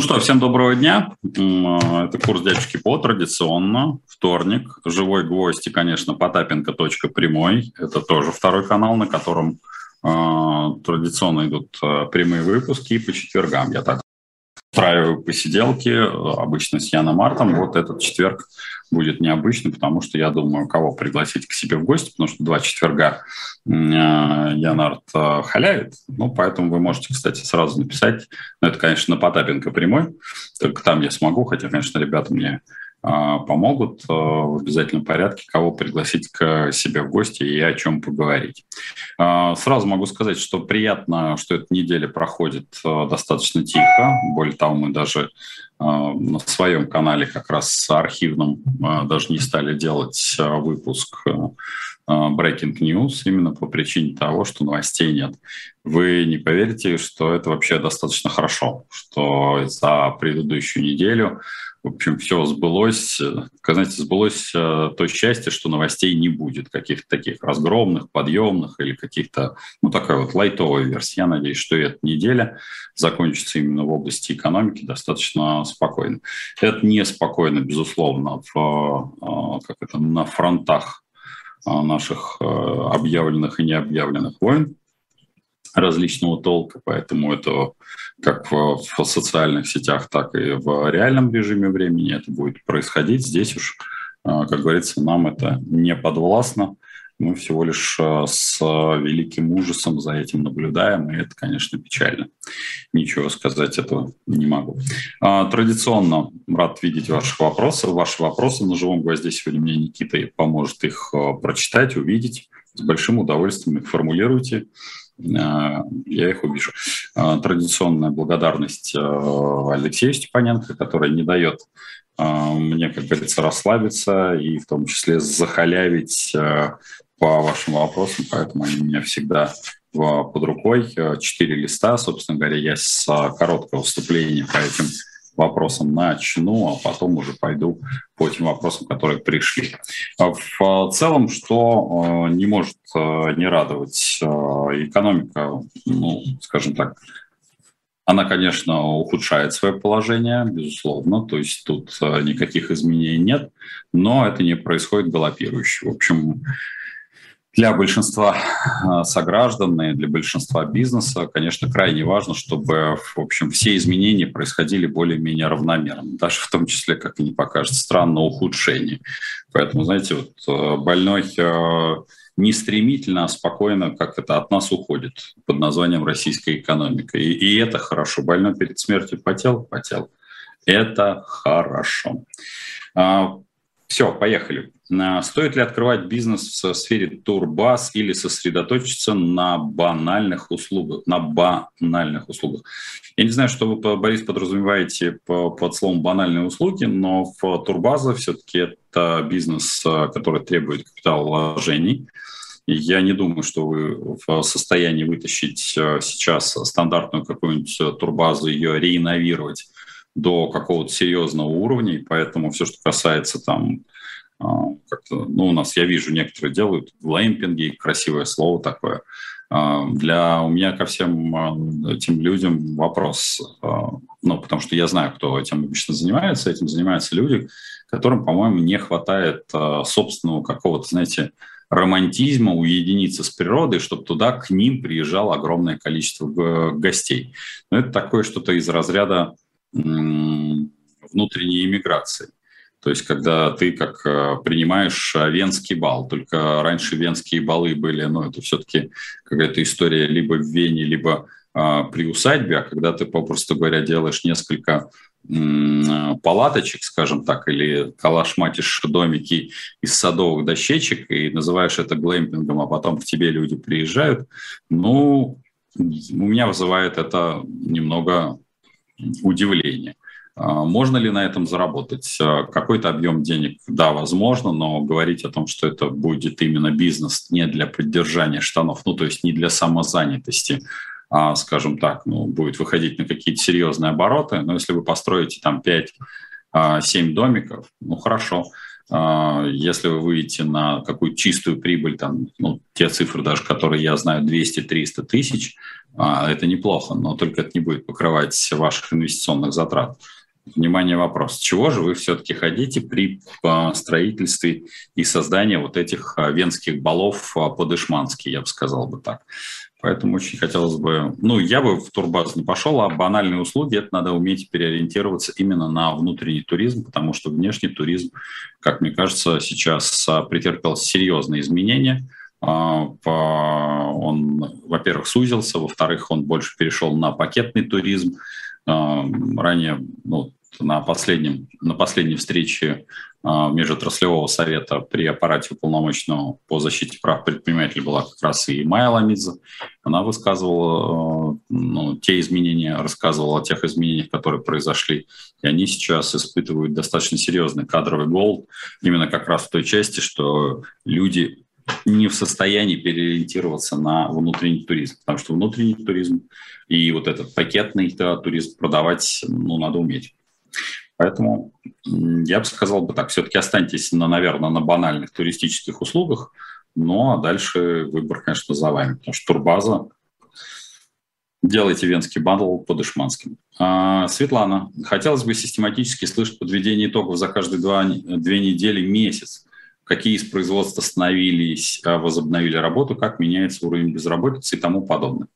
Ну что, всем доброго дня. Это курс дядюшки По, традиционно, вторник. Живой гвоздь и, конечно, Потапенко.прямой. Это тоже второй канал, на котором э, традиционно идут э, прямые выпуски. И по четвергам я так устраиваю посиделки, обычно с Яном Мартом. Вот этот четверг будет необычный, потому что я думаю, кого пригласить к себе в гости, потому что два четверга э, Янард э, халявит. Ну, поэтому вы можете, кстати, сразу написать. Но это, конечно, на Потапенко прямой. Только там я смогу, хотя, конечно, ребята мне помогут а, в обязательном порядке, кого пригласить к себе в гости и о чем поговорить. А, сразу могу сказать, что приятно, что эта неделя проходит достаточно тихо. Более того, мы даже на своем канале как раз с архивным даже не стали делать выпуск Breaking News именно по причине того, что новостей нет. Вы не поверите, что это вообще достаточно хорошо, что за предыдущую неделю в общем, все сбылось. Знаете, сбылось э, то счастье, что новостей не будет, каких-то таких разгромных, подъемных или каких-то, ну, такая вот лайтовая версия. Я надеюсь, что эта неделя закончится именно в области экономики достаточно спокойно. Это не спокойно, безусловно, в, э, как это, на фронтах э, наших объявленных и необъявленных войн различного толка, поэтому это как в, в социальных сетях, так и в реальном режиме времени это будет происходить. Здесь уж, а, как говорится, нам это не подвластно. Мы всего лишь а, с великим ужасом за этим наблюдаем, и это, конечно, печально. Ничего сказать этого не могу. А, традиционно рад видеть ваши вопросы. Ваши вопросы на живом гвозде сегодня мне Никита поможет их прочитать, увидеть. С большим удовольствием их формулируйте я их увижу. А, традиционная благодарность а, Алексею Степаненко, который не дает мне, как говорится, расслабиться и в том числе захалявить по вашим вопросам, поэтому они у меня всегда под рукой. Четыре листа, собственно говоря, я с короткого вступления по этим вопросам начну, а потом уже пойду по тем вопросам, которые пришли. А в целом, что э, не может не радовать экономика, ну, скажем так, она, конечно, ухудшает свое положение, безусловно, то есть тут никаких изменений нет, но это не происходит галопирующе. В общем, для большинства а, сограждан и для большинства бизнеса, конечно, крайне важно, чтобы, в общем, все изменения происходили более-менее равномерно, даже в том числе, как и не покажется странно, ухудшение. Поэтому, знаете, вот э, больной э, не стремительно, а спокойно, как это от нас уходит под названием российская экономика. И, и это хорошо. Больной перед смертью потел? Потел. Это хорошо. А, все, поехали. Стоит ли открывать бизнес в сфере турбаз или сосредоточиться на банальных услугах? На банальных услугах. Я не знаю, что вы, Борис, подразумеваете под словом банальные услуги, но в турбаза все-таки это бизнес, который требует капиталовложений. Я не думаю, что вы в состоянии вытащить э, сейчас стандартную какую-нибудь турбазу, ее реиновировать до какого-то серьезного уровня, и поэтому все, что касается там а, как-то, ну, у нас, я вижу, некоторые делают глэмпинги, красивое слово такое. А, для у меня ко всем а, этим людям вопрос, ну, потому что я знаю, кто этим обычно занимается. Этим занимаются люди, которым, по-моему, не хватает собственного какого-то, знаете, романтизма, уединиться с природой, чтобы туда к ним приезжало огромное количество гостей. Но это такое что-то из разряда внутренней иммиграции. То есть, когда ты как э, принимаешь э, венский бал, только раньше венские балы были, ну, это все-таки какая-то история либо в Вене, либо а, при усадьбе, а когда ты, попросту говоря, делаешь несколько палаточек, скажем так, или калашматишь домики из садовых дощечек и называешь это глэмпингом, а потом к тебе люди приезжают, ну, у меня вызывает это немного удивление. А, можно ли на этом заработать? А, какой-то объем денег, да, возможно, но говорить о том, что это будет именно бизнес не для поддержания штанов, ну, то есть не для самозанятости, а, скажем так, ну, будет выходить на какие-то серьезные обороты, но если вы построите там 5-7 домиков, ну, хорошо. А, если вы выйдете на какую чистую прибыль, там, ну, те цифры даже, которые я знаю, 200-300 тысяч, а, это неплохо, но только это не будет покрывать ваших инвестиционных затрат. Внимание, вопрос. Чего же вы все-таки хотите при а, строительстве и создании вот этих венских балов по-дышмански, я бы сказал бы так. Поэтому очень хотелось бы... Ну, я бы в турбаз не пошел, а банальные услуги, это надо уметь переориентироваться именно на внутренний туризм, потому что внешний туризм, как мне кажется, сейчас а, претерпел серьезные изменения. А, он, во-первых, сузился, во-вторых, он больше перешел на пакетный туризм. А, ранее ну, на, последнем, на последней встрече а, Межотраслевого совета при аппарате уполномоченного по защите прав предпринимателей была как раз и Майя Ламидзе. Она высказывала ну, те изменения, рассказывала о тех изменениях, которые произошли. И они сейчас испытывают достаточно серьезный кадровый голод именно как раз в той части, что люди не в состоянии переориентироваться на внутренний туризм, потому что внутренний туризм и вот этот пакетный да, туризм продавать ну, надо уметь. Поэтому я бы сказал бы так, все-таки останьтесь, на, наверное, на банальных туристических услугах, ну а дальше выбор, конечно, за вами, потому что турбаза Делайте венский бандл по дышманским. А, Светлана, хотелось бы систематически слышать подведение итогов за каждые два, две недели, месяц какие из производств остановились, а, возобновили работу, как меняется уровень безработицы и тому подобное.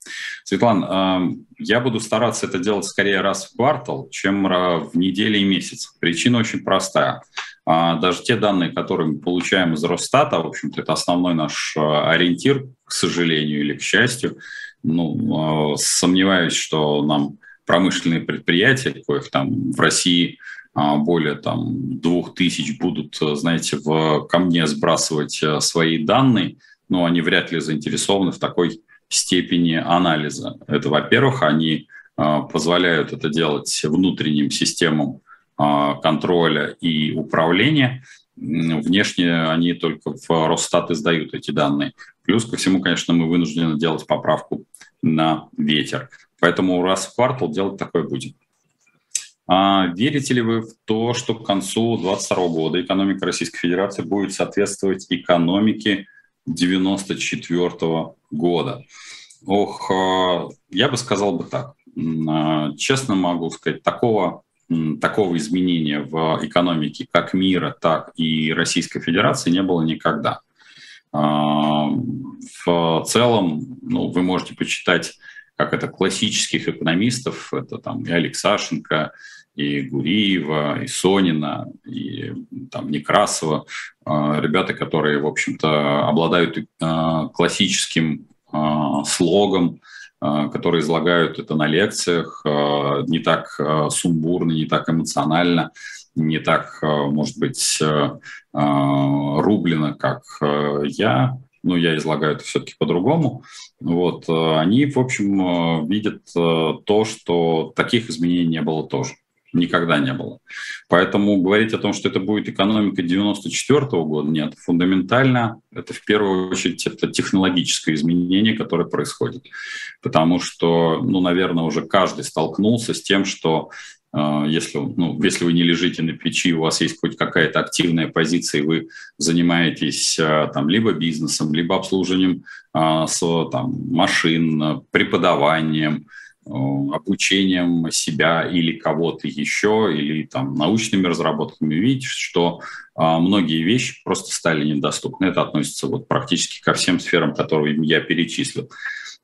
Светлана, а, я буду стараться это делать скорее раз в квартал, чем в неделю и месяц. Причина очень простая. А, даже те данные, которые мы получаем из Росстата, в общем-то, это основной наш ориентир, к сожалению или к счастью. Ну, сомневаюсь, что нам промышленные предприятия, коих там в России – а, более там двух тысяч будут, э, знаете, в, ко мне сбрасывать э, свои данные, но они вряд ли заинтересованы в такой степени анализа. Это, во-первых, они а, позволяют это делать внутренним системам а, контроля и управления. Внешне они только в Росстат издают эти данные. Плюс ко всему, конечно, мы вынуждены делать поправку на ветер. Поэтому раз в квартал делать такое будем. А верите ли вы в то, что к концу 2022 года экономика Российской Федерации будет соответствовать экономике 1994 года? Ох, а, я бы сказал бы так. А, честно могу сказать, такого такого изменения в экономике как мира, так и Российской Федерации не было никогда. А, в целом, ну, вы можете почитать как это классических экономистов, это там и Алексашенко, и Гуриева, и Сонина, и там Некрасова, а, ребята, которые, в общем-то, обладают а, классическим а, слогом, которые излагают это на лекциях, не так сумбурно, не так эмоционально, не так, может быть, рублено, как я, но я излагаю это все-таки по-другому. Вот, они, в общем, видят то, что таких изменений не было тоже никогда не было. Поэтому говорить о том, что это будет экономика 94 -го года, нет. Фундаментально это в первую очередь это технологическое изменение, которое происходит. Потому что, ну, наверное, уже каждый столкнулся с тем, что э, если, ну, если вы не лежите на печи, у вас есть хоть какая-то активная позиция, и вы занимаетесь э, там, либо бизнесом, либо обслуживанием э, с, там, машин, преподаванием, Э, обучением себя или кого-то еще, или там научными разработками, видите, что а, многие вещи просто стали недоступны. Это относится вот практически ко всем сферам, которые я перечислил.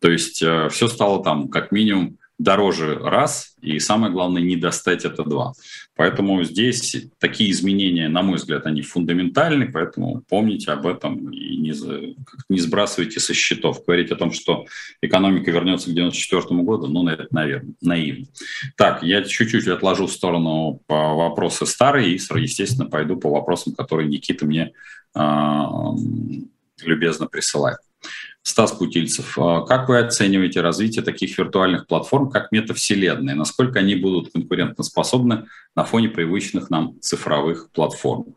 То есть а, все стало там как минимум дороже раз, и самое главное, не достать это два. Поэтому здесь такие изменения, на мой взгляд, они фундаментальны, поэтому помните об этом и не, не сбрасывайте со счетов. Говорить о том, что экономика вернется к 1994 году, ну, наверное, наивно. Так, я чуть-чуть отложу в сторону по вопросы старые и, естественно, пойду по вопросам, которые Никита мне э, любезно присылает. Стас Путильцев, а как вы оцениваете развитие таких виртуальных платформ, как метавселенные? Насколько они будут конкурентоспособны на фоне привычных нам цифровых платформ?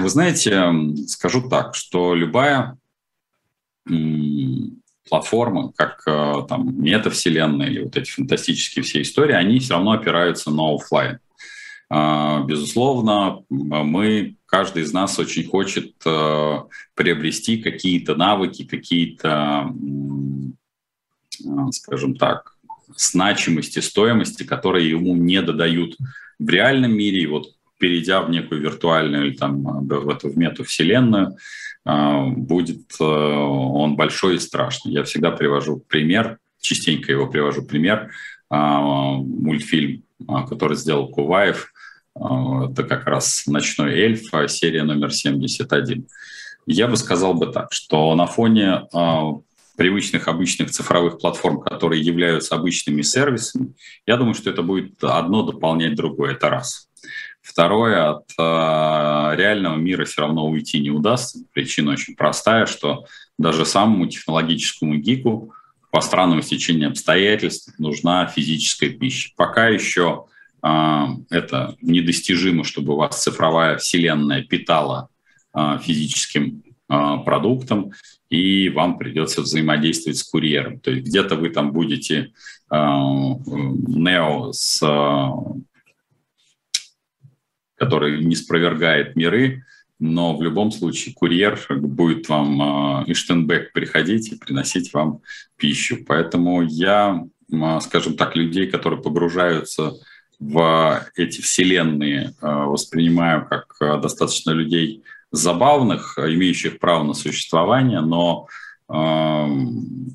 Вы знаете, скажу так, что любая платформа, как э, там метавселенная или вот эти фантастические все истории, они все равно опираются на офлайн. Безусловно, мы, каждый из нас очень хочет приобрести какие-то навыки, какие-то, скажем так, значимости, стоимости, которые ему не додают в реальном мире. И вот перейдя в некую виртуальную или там в эту в метавселенную, а, будет э, он большой и страшный. Я всегда привожу пример, частенько его привожу пример, а, мультфильм, а, который сделал Куваев, это как раз «Ночной эльф», серия номер 71. Я бы сказал бы так, что на фоне привычных обычных цифровых платформ, которые являются обычными сервисами, я думаю, что это будет одно дополнять другое. Это раз. Второе, от э, реального мира все равно уйти не удастся. Причина очень простая, что даже самому технологическому гику по странному стечению обстоятельств нужна физическая пища. Пока еще это недостижимо, чтобы вас цифровая вселенная питала э, физическим э, продуктом, и вам придется взаимодействовать с курьером. То есть где-то вы там будете Нео с который не спровергает миры, но в любом случае курьер будет вам э, Штенбек приходить и приносить вам пищу. Поэтому я, скажем так, людей, которые погружаются в эти вселенные, э, воспринимаю как э, достаточно людей забавных, имеющих право на существование, но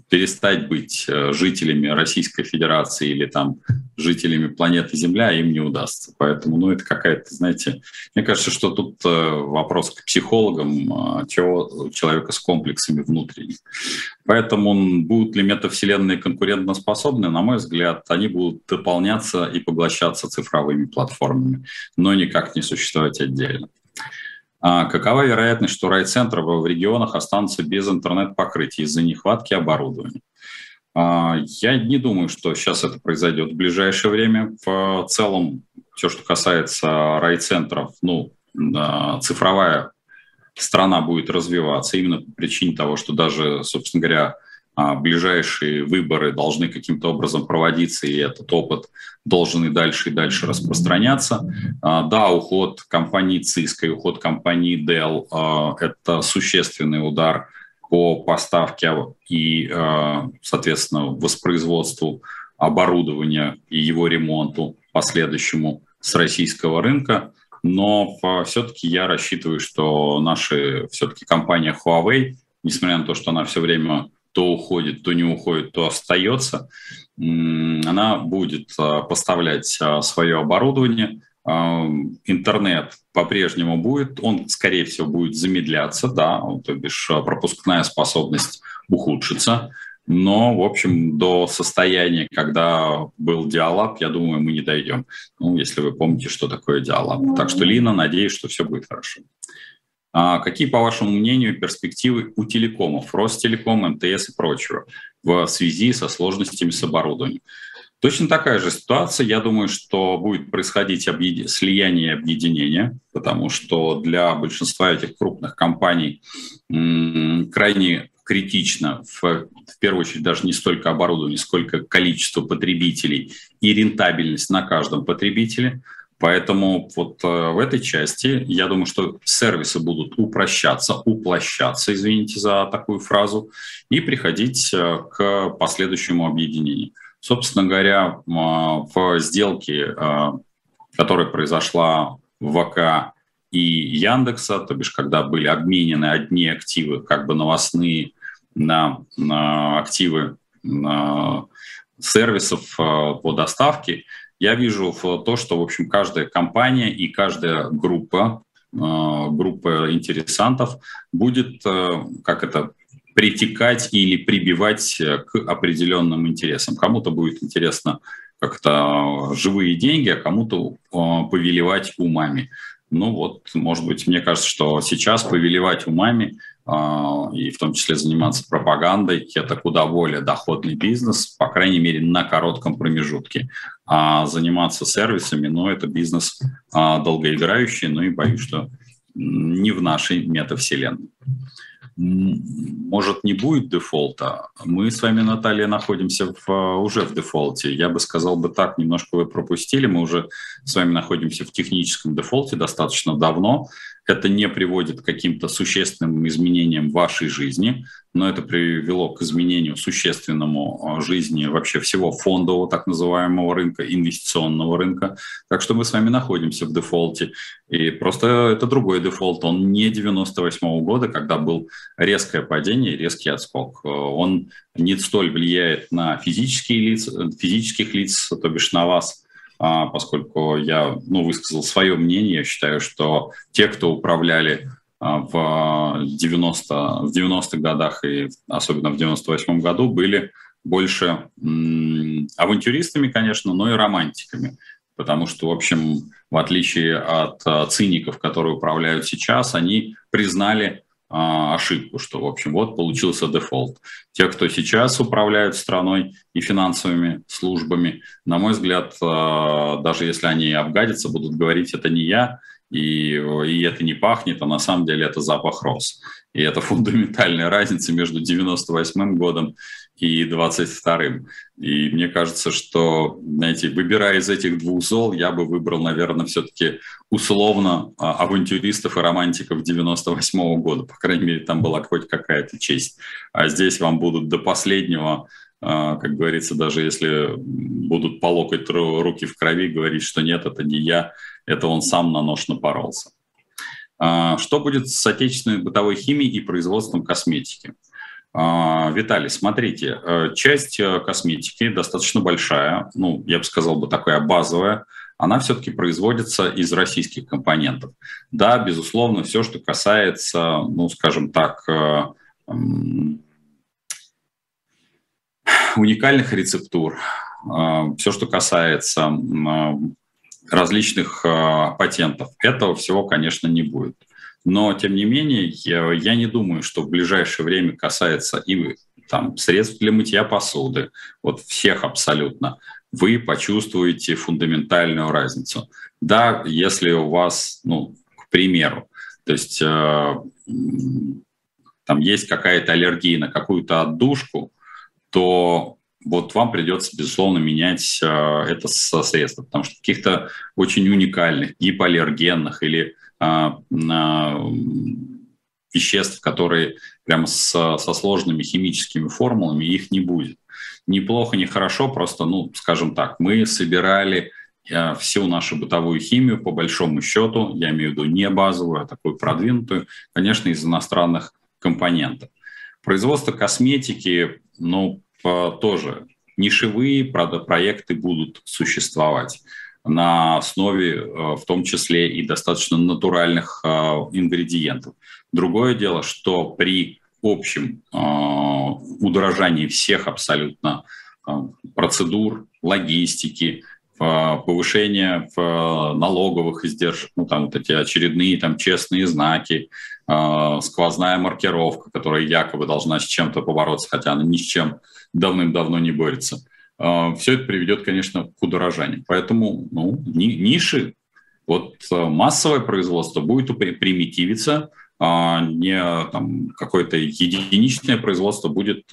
перестать быть э, жителями Российской Федерации или там жителями планеты Земля им не удастся. Поэтому, ну, это какая-то, знаете, мне кажется, что тут э, вопрос к психологам, а, чего человека с комплексами внутренних. Поэтому будут ли метавселенные конкурентоспособны, на мой взгляд, они будут дополняться и поглощаться цифровыми платформами, но никак не существовать отдельно. А какова вероятность, что райцентры в регионах останутся без интернет-покрытия из-за нехватки оборудования? А, я не думаю, что сейчас это произойдет в ближайшее время. В целом, все, что касается райцентров, ну, цифровая страна будет развиваться именно по причине того, что даже, собственно говоря, а, ближайшие выборы должны каким-то образом проводиться, и этот опыт должен и дальше, и дальше распространяться. А, да, уход компании Cisco и уход компании Dell а, – это существенный удар по поставке и, соответственно, воспроизводству оборудования и его ремонту последующему с российского рынка. Но все-таки я рассчитываю, что наши все-таки компания Huawei, несмотря на то, что она все время то уходит, то не уходит, то остается, она будет а, поставлять а, свое оборудование. А, интернет по-прежнему будет, он, скорее всего, будет замедляться, да, то бишь пропускная способность ухудшится. Но, в общем, до состояния, когда был диалаб, я думаю, мы не дойдем. Ну, если вы помните, что такое диалаб. Так что, Лина, надеюсь, что все будет хорошо. А какие, по вашему мнению, перспективы у телекомов, Ростелеком, МТС и прочего в связи со сложностями с оборудованием? Точно такая же ситуация. Я думаю, что будет происходить объед... слияние и объединение, потому что для большинства этих крупных компаний крайне критично, в, в первую очередь, даже не столько оборудование, сколько количество потребителей и рентабельность на каждом потребителе – Поэтому вот э, в этой части я думаю, что сервисы будут упрощаться, уплощаться, извините за такую фразу, и приходить э, к последующему объединению. Собственно говоря, в сделке, э, которая произошла в ВК и Яндекса, то бишь когда были обменены одни активы, как бы новостные, на, на активы на сервисов по доставке, я вижу в то, что, в общем, каждая компания и каждая группа, э, группа интересантов будет, э, как это, притекать или прибивать к определенным интересам. Кому-то будет интересно как-то живые деньги, а кому-то э, повелевать умами. Ну вот, может быть, мне кажется, что сейчас повелевать умами и в том числе заниматься пропагандой, это куда более доходный бизнес, по крайней мере, на коротком промежутке. А заниматься сервисами, ну, это бизнес а, долгоиграющий, ну и боюсь, что не в нашей метавселенной. может, не будет дефолта. Мы с вами, Наталья, находимся в, уже в дефолте. Я бы сказал бы так, немножко вы пропустили. Мы уже с вами находимся в техническом дефолте достаточно давно. Это не приводит к каким-то существенным изменениям в вашей жизни, но это привело к изменению существенному а, жизни вообще всего фондового так называемого рынка, инвестиционного рынка. Так что мы с вами находимся в дефолте. И просто это другой дефолт. Он не 98 -го года, когда был резкое падение, резкий отскок. Он не столь влияет на физические лица, физических лиц, то бишь на вас – поскольку я ну, высказал свое мнение. Я считаю, что те, кто управляли а, в 90, в 90-х годах и особенно в 98 году, были больше авантюристами, конечно, но и романтиками. Потому что, в общем, в отличие от а, циников, которые управляют сейчас, они признали а, ошибку, что, в общем, вот получился дефолт. Те, кто сейчас управляют страной и финансовыми службами, на мой взгляд, а, даже если они обгадятся, будут говорить, это не я, и, и это не пахнет, а на самом деле это запах роз. И это фундаментальная разница между 98 годом и 22-м. И мне кажется, что, знаете, выбирая из этих двух зол, я бы выбрал, наверное, все-таки условно а, авантюристов и романтиков 98 -го года. По крайней мере, там была хоть какая-то честь. А здесь вам будут до последнего а, как говорится, даже если будут по локоть руки в крови, говорить, что нет, это не я, это он сам на нож напоролся. А, что будет с отечественной бытовой химией и производством косметики? А, Виталий, смотрите, э, часть э, косметики достаточно большая, ну, я бы сказал бы такая базовая, она все-таки производится из российских компонентов. Да, безусловно, все, что касается, ну, скажем так, э, уникальных рецептур, все, что касается различных патентов, этого всего, конечно, не будет. Но, тем не менее, я, я не думаю, что в ближайшее время касается и там, средств для мытья посуды, вот всех абсолютно, вы почувствуете фундаментальную разницу. Да, если у вас, ну, к примеру, то есть э, там есть какая-то аллергия на какую-то отдушку, то вот вам придется, безусловно, менять э, это средство, потому что каких-то очень уникальных, гипоаллергенных или веществ, которые прямо с, со сложными химическими формулами, их не будет. Неплохо, не хорошо, просто, ну, скажем так, мы собирали а, всю нашу бытовую химию, по большому счету, я имею в виду не базовую, а такую продвинутую, конечно, из иностранных компонентов. Производство косметики, ну, тоже нишевые проекты будут существовать на основе, э, в том числе и достаточно натуральных э, ингредиентов. Другое дело, что при общем э, удорожании всех абсолютно процедур, логистики, повышение в налоговых издержек, ну там вот эти очередные там честные знаки, сквозная маркировка, которая якобы должна с чем-то побороться, хотя она ни с чем давным-давно не борется – все это приведет, конечно, к удорожанию. Поэтому ну, ниши, вот а, массовое производство будет примитивиться, а не там, какое-то единичное производство будет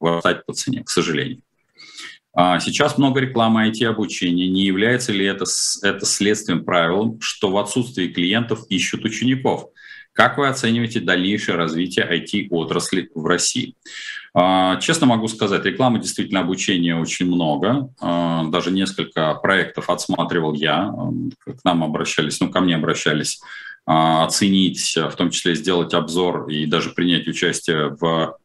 вырастать по цене, к сожалению. Сейчас много рекламы IT-обучения. Не является ли это, это следствием правил, что в отсутствии клиентов ищут учеников? Как вы оцениваете дальнейшее развитие IT-отрасли в России? А, честно могу сказать, рекламы действительно обучения очень много. А, даже несколько проектов отсматривал я. К нам обращались, ну, ко мне обращались а, оценить, в том числе сделать обзор и даже принять участие в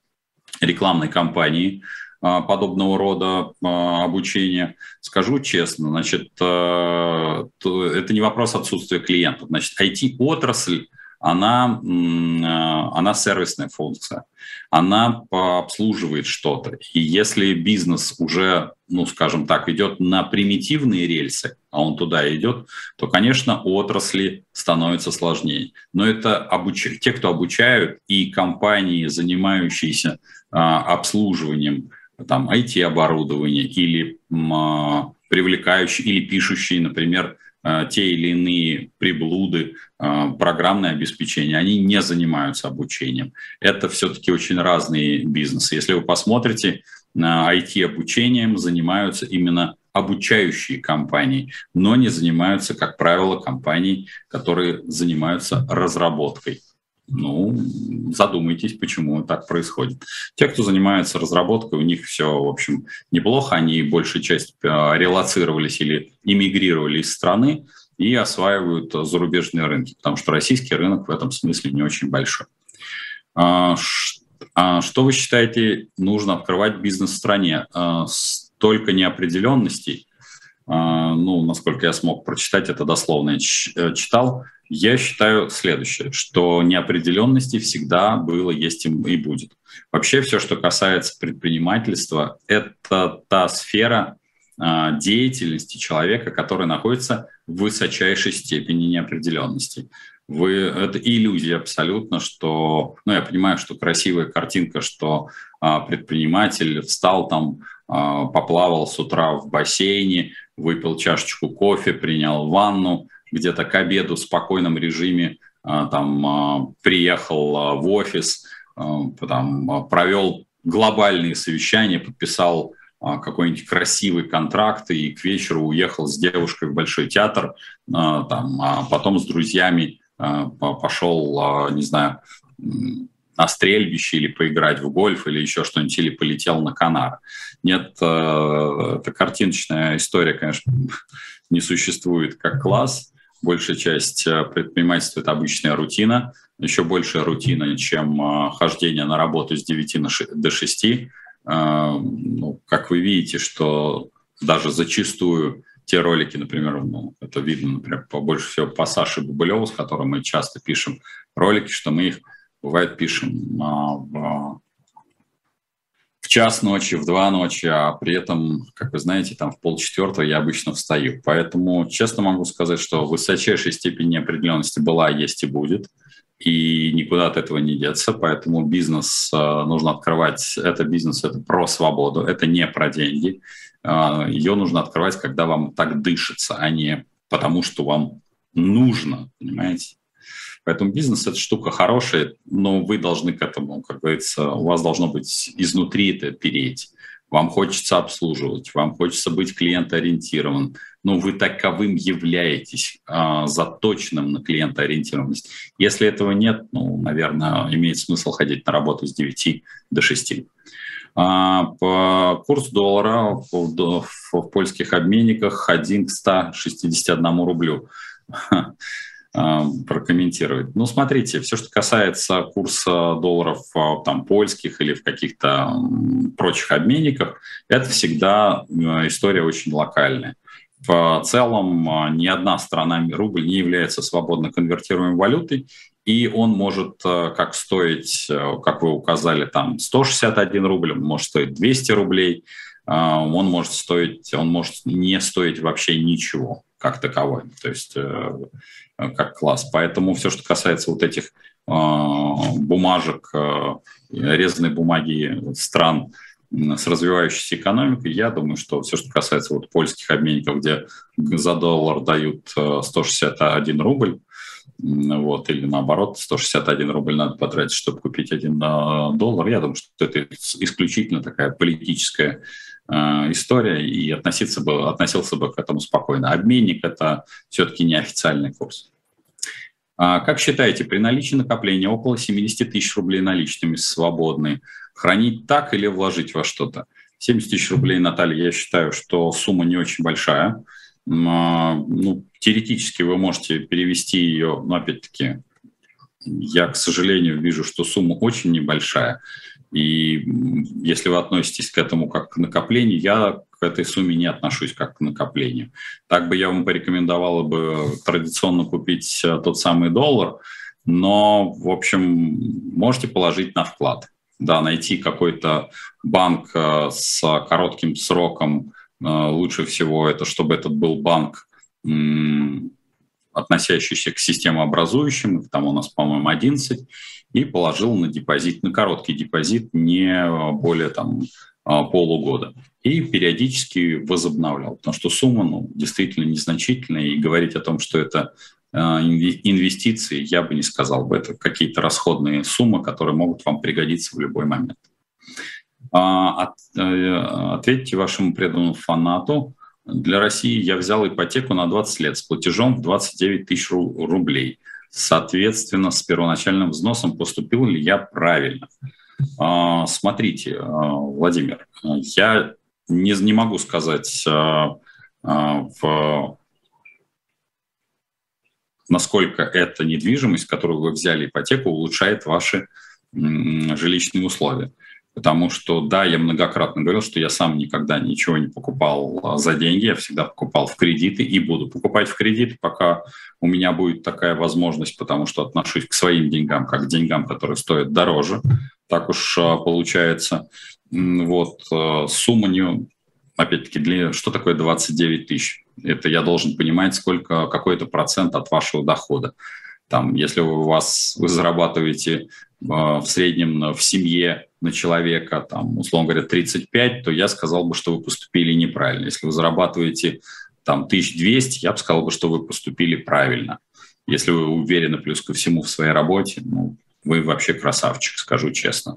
рекламной кампании подобного рода обучения. Скажу честно, значит, это не вопрос отсутствия клиентов. Значит, IT-отрасль она, а, она сервисная функция, она обслуживает что-то. И если бизнес уже, ну, скажем так, идет на примитивные рельсы, а он туда идет, то, конечно, отрасли становятся сложнее. Но это обуч... те, кто обучают, и компании, занимающиеся а, обслуживанием там, IT-оборудования или а, привлекающие, или пишущие, например, те или иные приблуды, программное обеспечение, они не занимаются обучением. Это все-таки очень разные бизнесы. Если вы посмотрите, IT-обучением занимаются именно обучающие компании, но не занимаются, как правило, компании, которые занимаются разработкой. Ну, задумайтесь, почему так происходит. Те, кто занимается разработкой, у них все, в общем, неплохо. Они большая часть э, релацировались или эмигрировали из страны и осваивают зарубежные рынки, потому что российский рынок в этом смысле не очень большой. А, а что вы считаете, нужно открывать бизнес в стране? А, столько неопределенностей, ну, насколько я смог прочитать, это дословно э, читал – я считаю следующее, что неопределенности всегда было, есть и будет. Вообще все, что касается предпринимательства, это та сфера а, деятельности человека, который находится в высочайшей степени неопределенности. Вы, это иллюзия абсолютно, что, ну, я понимаю, что красивая картинка, что а, предприниматель встал там, а, поплавал с утра в бассейне, выпил чашечку кофе, принял ванну, где-то к обеду в спокойном режиме а, там а, приехал а, в офис, там, провел глобальные совещания, подписал какой-нибудь красивый контракт и к вечеру уехал с девушкой в Большой театр, там, а потом с друзьями пошел, не знаю, на стрельбище или поиграть в гольф или еще что-нибудь, или полетел на Канары. Нет, это картиночная история, конечно, не существует как класс большая часть э, предпринимательства – это обычная рутина, еще большая рутина, чем э, хождение на работу с 9 до 6. Э, ну, как вы видите, что даже зачастую те ролики, например, ну, это видно, например, побольше всего по Саше Бабылеву, с которым мы часто пишем ролики, что мы их, бывает, пишем в час ночи, в два ночи, а при этом, как вы знаете, там в полчетвертого я обычно встаю. Поэтому честно могу сказать, что высочайшая степень неопределенности была, есть и будет, и никуда от этого не деться. Поэтому бизнес э, нужно открывать. Это бизнес, это про свободу, это не про деньги. Э, ее нужно открывать, когда вам так дышится, а не потому, что вам нужно, понимаете? Поэтому бизнес – это штука хорошая, но вы должны к этому, как говорится, у вас должно быть изнутри это переть. Вам хочется обслуживать, вам хочется быть клиентоориентирован, но вы таковым являетесь, а, заточенным на клиентоориентированность. Если этого нет, ну, наверное, имеет смысл ходить на работу с 9 до 6. А, по курс доллара в, польских обменниках 1 к 161 рублю. А, прокомментировать. Ну, смотрите, все, что касается курса долларов а, там, польских или в каких-то прочих обменниках, это всегда а, история очень локальная. В целом ни одна страна, рубль не является свободно конвертируемой валютой, и он может как стоить, как вы указали, там 161 рубль, он может стоить 200 рублей, он может стоить, он может не стоить вообще ничего как таковой. То есть э, как класс. Поэтому все, что касается вот этих э, бумажек, э, резаной бумаги стран с развивающейся экономикой, я думаю, что все, что касается вот польских обменников, где за доллар дают 161 рубль, вот, или наоборот, 161 рубль надо потратить, чтобы купить один доллар. Я думаю, что это исключительно такая политическая история и относиться бы, относился бы к этому спокойно. Обменник – это все-таки неофициальный курс. А как считаете, при наличии накопления около 70 тысяч рублей наличными свободные, хранить так или вложить во что-то? 70 тысяч рублей, Наталья, я считаю, что сумма не очень большая. А, ну, теоретически вы можете перевести ее, но опять-таки я, к сожалению, вижу, что сумма очень небольшая. И если вы относитесь к этому как к накоплению, я к этой сумме не отношусь как к накоплению. Так бы я вам порекомендовала бы традиционно купить э, тот самый доллар, но, в общем, можете положить на вклад. Да, найти какой-то банк э, с коротким сроком, э, лучше всего это, чтобы этот был банк относящийся к системообразующим, там у нас, по-моему, 11, и положил на депозит, на короткий депозит, не более там полугода. И периодически возобновлял, потому что сумма ну, действительно незначительная, и говорить о том, что это инвестиции, я бы не сказал бы, это какие-то расходные суммы, которые могут вам пригодиться в любой момент. От, э, ответьте вашему преданному фанату, для России я взял ипотеку на 20 лет с платежом в 29 тысяч рублей. Соответственно, с первоначальным взносом поступил ли я правильно? А, смотрите, а, Владимир, я не, не могу сказать, а, в, насколько эта недвижимость, которую вы взяли ипотеку, улучшает ваши жилищные условия. Потому что, да, я многократно говорил, что я сам никогда ничего не покупал а, за деньги, я всегда покупал в кредиты и буду покупать в кредиты, пока у меня будет такая возможность, потому что отношусь к своим деньгам, как к деньгам, которые стоят дороже. Так уж а, получается. Вот а, сумма не... Опять-таки, для... что такое 29 тысяч? Это я должен понимать, сколько, какой-то процент от вашего дохода. Там, если у вас вы зарабатываете в среднем в семье на человека, там, условно говоря, 35, то я сказал бы, что вы поступили неправильно. Если вы зарабатываете там 1200, я бы сказал бы, что вы поступили правильно. Если вы уверены плюс ко всему в своей работе, ну, вы вообще красавчик, скажу честно.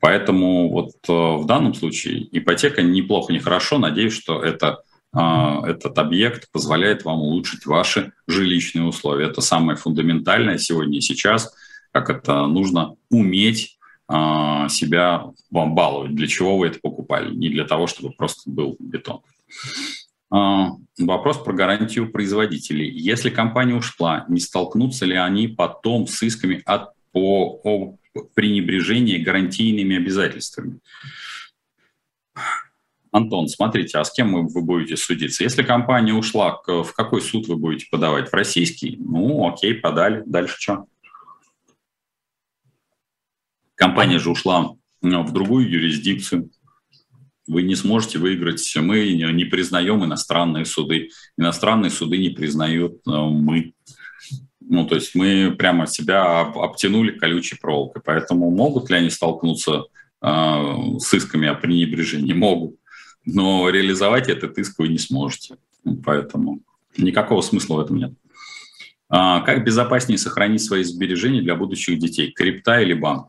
Поэтому вот э, в данном случае ипотека неплохо, не хорошо. Надеюсь, что это, э, этот объект позволяет вам улучшить ваши жилищные условия. Это самое фундаментальное сегодня и сейчас, как это нужно уметь а, себя вам баловать. Для чего вы это покупали? Не для того, чтобы просто был бетон. А, вопрос про гарантию производителей. Если компания ушла, не столкнутся ли они потом с исками от, по, о пренебрежении гарантийными обязательствами? Антон, смотрите, а с кем вы будете судиться? Если компания ушла, в какой суд вы будете подавать? В российский? Ну, окей, подали. Дальше что? Компания же ушла ну, в другую юрисдикцию. Вы не сможете выиграть. Мы не признаем иностранные суды. Иностранные суды не признают э, мы. Ну, то есть мы прямо себя обтянули колючей проволокой. Поэтому могут ли они столкнуться э, с исками о пренебрежении? Могут. Но реализовать этот иск вы не сможете. Поэтому никакого смысла в этом нет. А как безопаснее сохранить свои сбережения для будущих детей? Крипта или банк?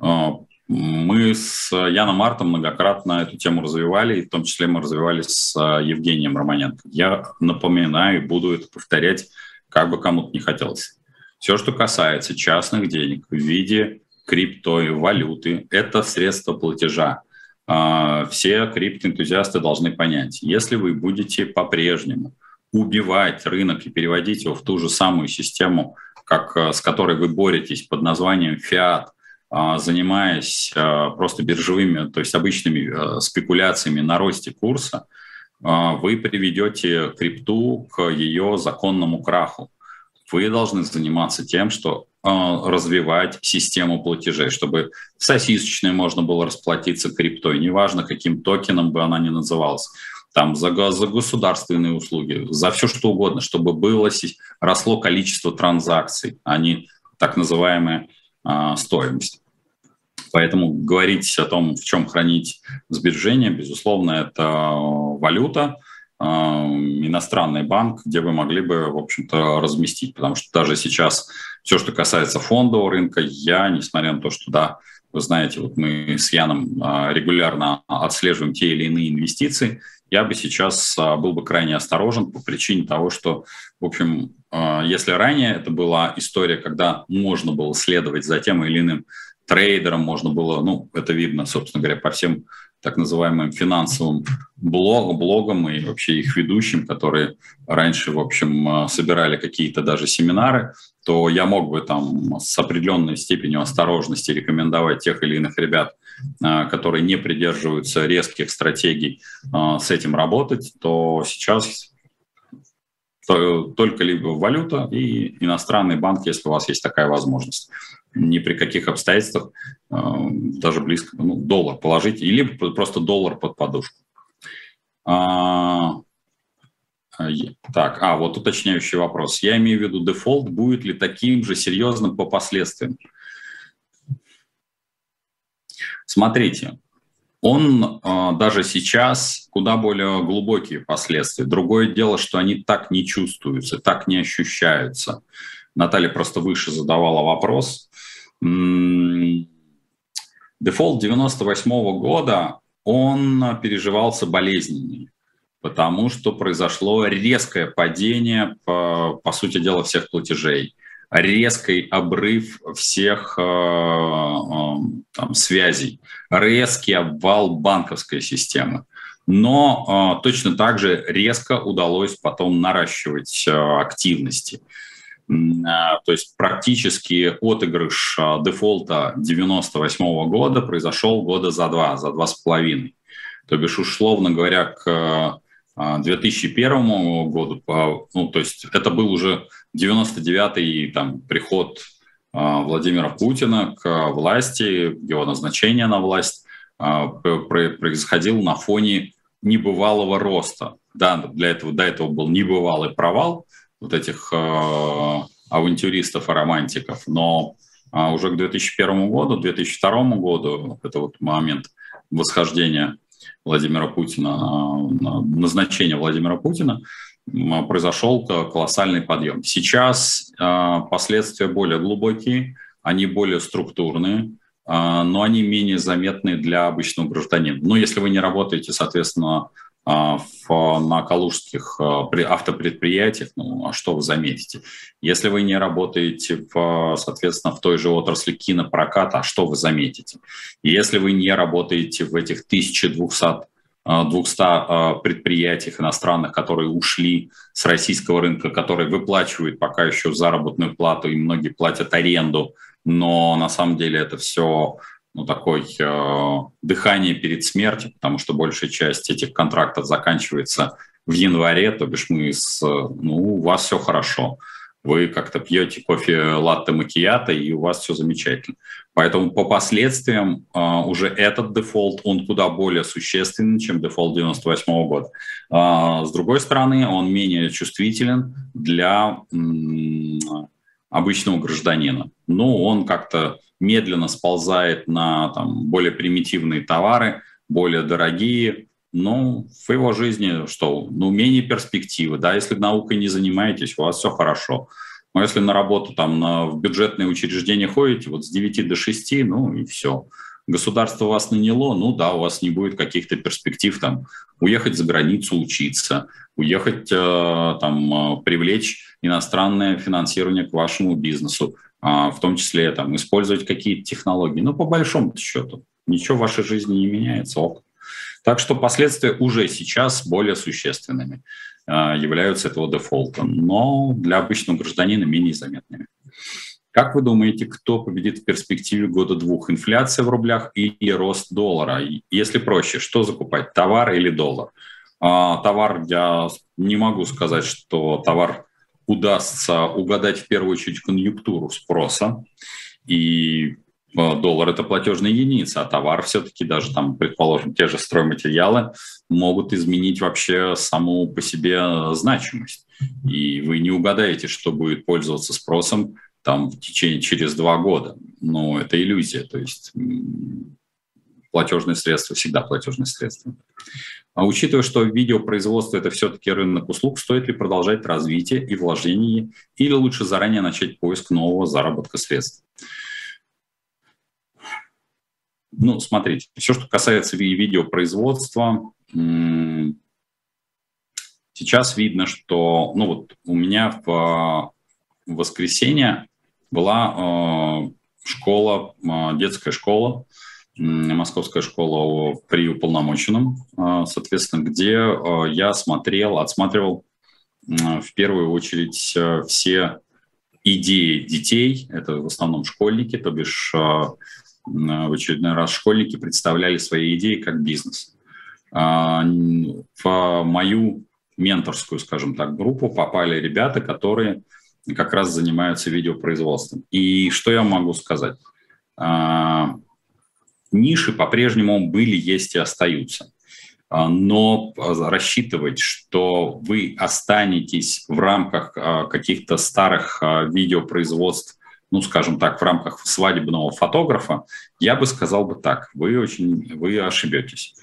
А, мы с Яном Мартом многократно эту тему развивали, и в том числе мы развивали с а, Евгением Романенко. Я напоминаю и буду это повторять, как бы кому-то не хотелось. Все, что касается частных денег в виде крипто и валюты, это средство платежа. А, все криптоэнтузиасты должны понять, если вы будете по-прежнему убивать рынок и переводить его в ту же самую систему, как, с которой вы боретесь под названием фиат, занимаясь а, просто биржевыми, то есть обычными а, спекуляциями на росте курса, вы приведете крипту к ее законному краху. Вы должны заниматься тем, что развивать систему платежей, чтобы в сосисочной можно было расплатиться криптой, неважно, каким токеном бы она ни называлась, там, за, за государственные услуги, за все что угодно, чтобы было, росло количество транзакций, а не так называемая а, стоимость. Поэтому говорить о том, в чем хранить сбережения, безусловно, это валюта, а, иностранный банк, где вы могли бы, в общем-то, разместить. Потому что даже сейчас все, что касается фондового рынка, я, несмотря на то, что, да, вы знаете, вот мы с Яном а, регулярно отслеживаем те или иные инвестиции, я бы сейчас был бы крайне осторожен по причине того, что, в общем, а, если ранее это была история, когда можно было следовать за тем или иным трейдером, можно было, ну, это видно, собственно говоря, по всем так называемым финансовым блог, блогам и вообще их ведущим, которые раньше, в общем, а, собирали какие-то даже семинары, то я мог бы там с определенной степенью осторожности рекомендовать тех или иных ребят, а, которые не придерживаются резких стратегий, с этим работать, то сейчас только либо валюта и иностранный банк, если у вас есть такая возможность. Ни при каких обстоятельствах, э, даже близко, ну, доллар положить, или просто доллар под подушку. А, так, а вот уточняющий вопрос. Я имею в виду, дефолт будет ли таким же серьезным по последствиям? Смотрите, он даже сейчас куда более глубокие последствия. Другое дело, что они так не чувствуются, так не ощущаются. Наталья просто выше задавала вопрос. Дефолт 98 -го года, он переживался болезненнее, потому что произошло резкое падение, по, по сути дела, всех платежей, резкий обрыв всех э, э, там, связей, резкий обвал банковской системы. Но э, точно так же резко удалось потом наращивать э, активности. То есть практически отыгрыш дефолта 98 года произошел года за два, за два с половиной. То бишь, условно говоря, к 2001 а, году, ну, то есть это был уже 99-й там, приход Владимира Путина к власти, его назначение на власть происходил на фоне небывалого роста. Да, для этого, до этого был небывалый провал, вот этих авантюристов и романтиков. Но уже к 2001 году, 2002 году, это вот момент восхождения Владимира Путина, назначения Владимира Путина, произошел колоссальный подъем. Сейчас э, последствия более глубокие, они более структурные, э, но они менее заметны для обычного гражданина. Но если вы не работаете, соответственно, а, в, на калужских а, автопредприятиях, ну, а что вы заметите? Если вы не работаете, в, соответственно, в той же отрасли кинопроката, а что вы заметите? Если вы не работаете в этих 1200 200 предприятиях иностранных, которые ушли с российского рынка, которые выплачивают пока еще заработную плату, и многие платят аренду, но на самом деле это все ну, такой э, дыхание перед смертью, потому что большая часть этих контрактов заканчивается в январе, то бишь мы с, ну, у вас все хорошо. Вы как-то пьете кофе латте макията, и у вас все замечательно. Поэтому по последствиям э, уже этот дефолт, он куда более существенный, чем дефолт 98 -го года. Э, с другой стороны, он менее чувствителен для обычного гражданина. Ну, он как-то медленно сползает на там, более примитивные товары, более дорогие, ну, в его жизни что? Ну, менее перспективы, да, если наукой не занимаетесь, у вас все хорошо. Но если на работу там на, в бюджетные учреждения ходите, вот с 9 до 6, ну и все. Государство вас наняло, ну да, у вас не будет каких-то перспектив там уехать за границу учиться, уехать э, там э, привлечь иностранное финансирование к вашему бизнесу. А, в том числе там, использовать какие-то технологии. Но по большому счету ничего в вашей жизни не меняется. Ок. Так что последствия уже сейчас более существенными а, являются этого дефолта, но для обычного гражданина менее заметными. Как вы думаете, кто победит в перспективе года двух? Инфляция в рублях и рост доллара? Если проще, что закупать, товар или доллар? А, товар, я не могу сказать, что товар удастся угадать в первую очередь конъюнктуру спроса, и э, доллар – это платежная единица, а товар все-таки даже там, предположим, те же стройматериалы могут изменить вообще саму по себе значимость. И вы не угадаете, что будет пользоваться спросом там в течение через два года. Но это иллюзия, то есть платежные средства всегда платежные средства. А учитывая, что видеопроизводство – это все-таки рынок услуг, стоит ли продолжать развитие и вложение, или лучше заранее начать поиск нового заработка средств? Ну, смотрите, все, что касается видеопроизводства, сейчас видно, что, ну вот у меня в воскресенье была э, школа, э, детская школа, Московская школа при уполномоченном, а, соответственно, где а, я смотрел, отсматривал в первую очередь э, все идеи детей, это в основном школьники, то бишь а, в очередной раз школьники представляли свои идеи как бизнес. В мою менторскую, скажем так, группу попали ребята, которые как раз занимаются видеопроизводством. И что я могу сказать? ниши по-прежнему были, есть и остаются. А, но рассчитывать, что вы останетесь в рамках а, каких-то старых а, видеопроизводств ну, скажем так, в рамках свадебного фотографа, я бы сказал бы так, вы очень, вы ошибетесь.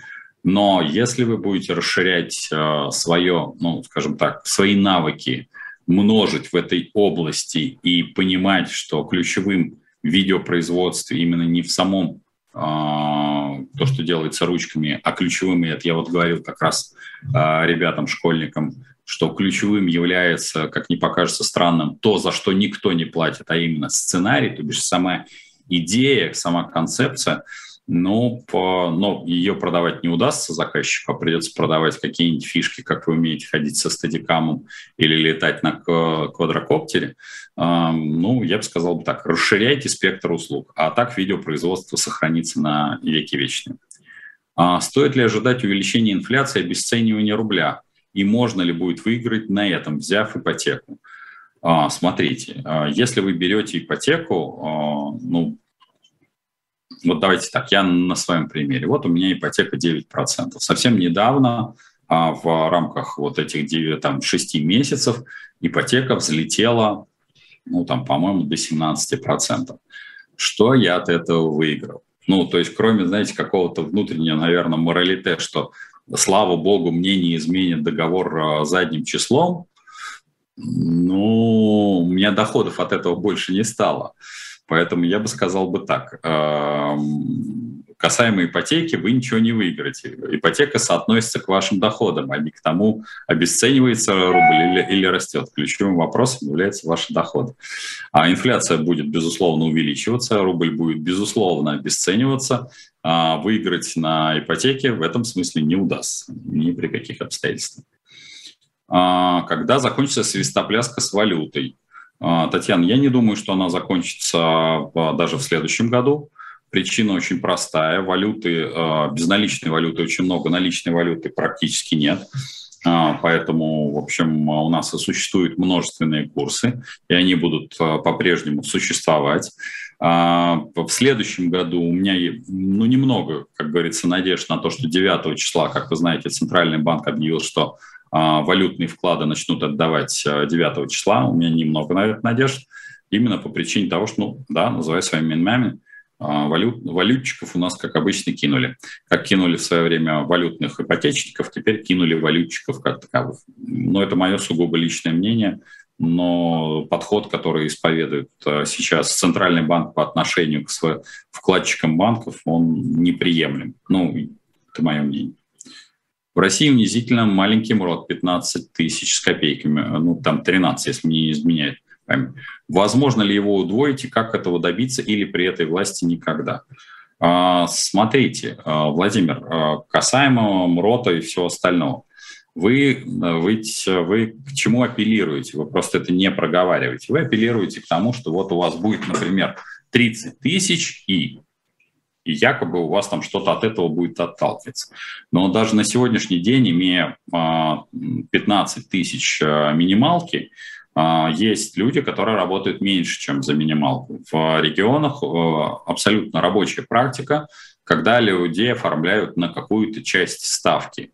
Но если вы будете расширять свое, ну, скажем так, свои навыки, множить в этой области и понимать, что ключевым в видеопроизводстве именно не в самом э, то, что делается ручками, а ключевым, и это я вот говорил как раз э, ребятам, школьникам, что ключевым является, как не покажется странным, то, за что никто не платит, а именно сценарий, то бишь сама идея, сама концепция, ну, по, но ее продавать не удастся заказчику, а придется продавать какие-нибудь фишки, как вы умеете ходить со стадикамом или летать на квадрокоптере. Ну, я бы сказал так, расширяйте спектр услуг, а так видеопроизводство сохранится на веки вечные. А стоит ли ожидать увеличения инфляции и обесценивания рубля? и можно ли будет выиграть на этом, взяв ипотеку. А, смотрите, а, если вы берете ипотеку, ну, вот давайте так, я на своем примере. Вот у меня ипотека 9%. Совсем недавно в рамках вот этих 9, там, 6 месяцев ипотека взлетела, ну, там, по-моему, до 17%. Что я от этого выиграл? Ну, то есть, кроме, знаете, какого-то внутреннего, наверное, моралите, что слава богу, мне не изменит договор а, задним числом, ну, у меня доходов от этого больше не стало. Поэтому я бы сказал бы так. Касаемо ипотеки, вы ничего не выиграете. Ипотека соотносится к вашим доходам, а не к тому, обесценивается рубль или, или растет. Ключевым вопросом является ваши доходы. А инфляция будет, безусловно, увеличиваться, рубль будет, безусловно, обесцениваться, а выиграть на ипотеке в этом смысле не удастся ни при каких обстоятельствах. А когда закончится свистопляска с валютой? А, Татьяна, я не думаю, что она закончится даже в следующем году. Причина очень простая. Валюты, безналичной валюты очень много, наличной валюты практически нет. Поэтому, в общем, у нас и существуют множественные курсы, и они будут по-прежнему существовать. А, в следующем году у меня ну, немного, как говорится, надежд на то, что 9 числа, как вы знаете, Центральный банк объявил, что а, валютные вклады начнут отдавать 9 а, числа. У меня немного на это надежд, именно по причине того, что, ну, да, называя своими именами, валют, валютчиков у нас, как обычно, кинули. Как кинули в свое время валютных ипотечников, теперь кинули валютчиков как таковых. Но это мое сугубо личное мнение – но подход, который исповедует э, сейчас Центральный банк по отношению к вкладчикам банков, он неприемлем. Ну, это мое мнение. В России унизительно маленький МРОД 15 тысяч с копейками, ну там 13, если мне не изменяет. Возможно ли его удвоить и как этого добиться или при этой власти никогда? А, смотрите, э, Владимир, э, касаемо МРОТа и всего остального – вы, вы, вы к чему апеллируете? Вы просто это не проговариваете. Вы апеллируете к тому, что вот у вас будет, например, 30 тысяч и и якобы у вас там что-то от этого будет отталкиваться. Но даже на сегодняшний день, имея 15 а, тысяч а, минималки, а, есть люди, которые работают меньше, чем за минималку. В регионах абсолютно рабочая практика, когда людей оформляют на какую-то часть ставки.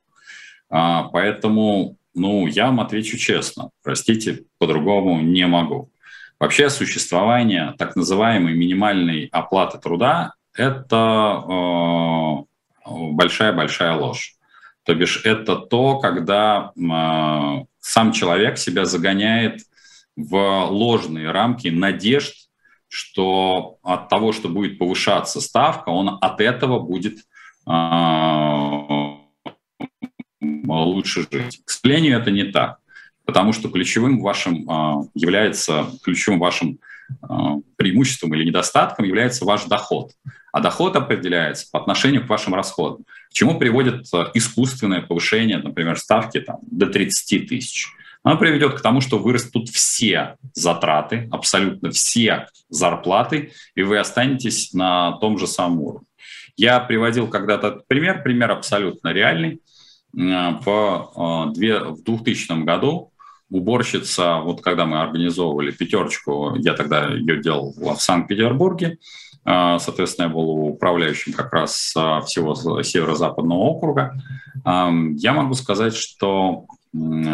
А, поэтому, ну, я вам отвечу честно, простите, по-другому не могу. Вообще существование так называемой минимальной оплаты труда – это большая-большая э, ложь. То бишь это то, когда э, сам человек себя загоняет в ложные рамки надежд, что от того, что будет повышаться ставка, он от этого будет э, лучше жить. К сожалению, это не так, потому что ключевым вашим является, ключевым вашим преимуществом или недостатком является ваш доход. А доход определяется по отношению к вашим расходам. К чему приводит а, искусственное повышение, например, ставки там, до 30 тысяч? Оно приведет к тому, что вырастут все затраты, абсолютно все зарплаты, и вы останетесь на том же самом уровне. Я приводил когда-то пример, пример абсолютно реальный. Э, в, э, в 2000 году уборщица, вот когда мы организовывали пятерочку, я тогда ее делал в Санкт-Петербурге, э, соответственно, я был управляющим как раз всего северо-западного округа, я могу сказать, что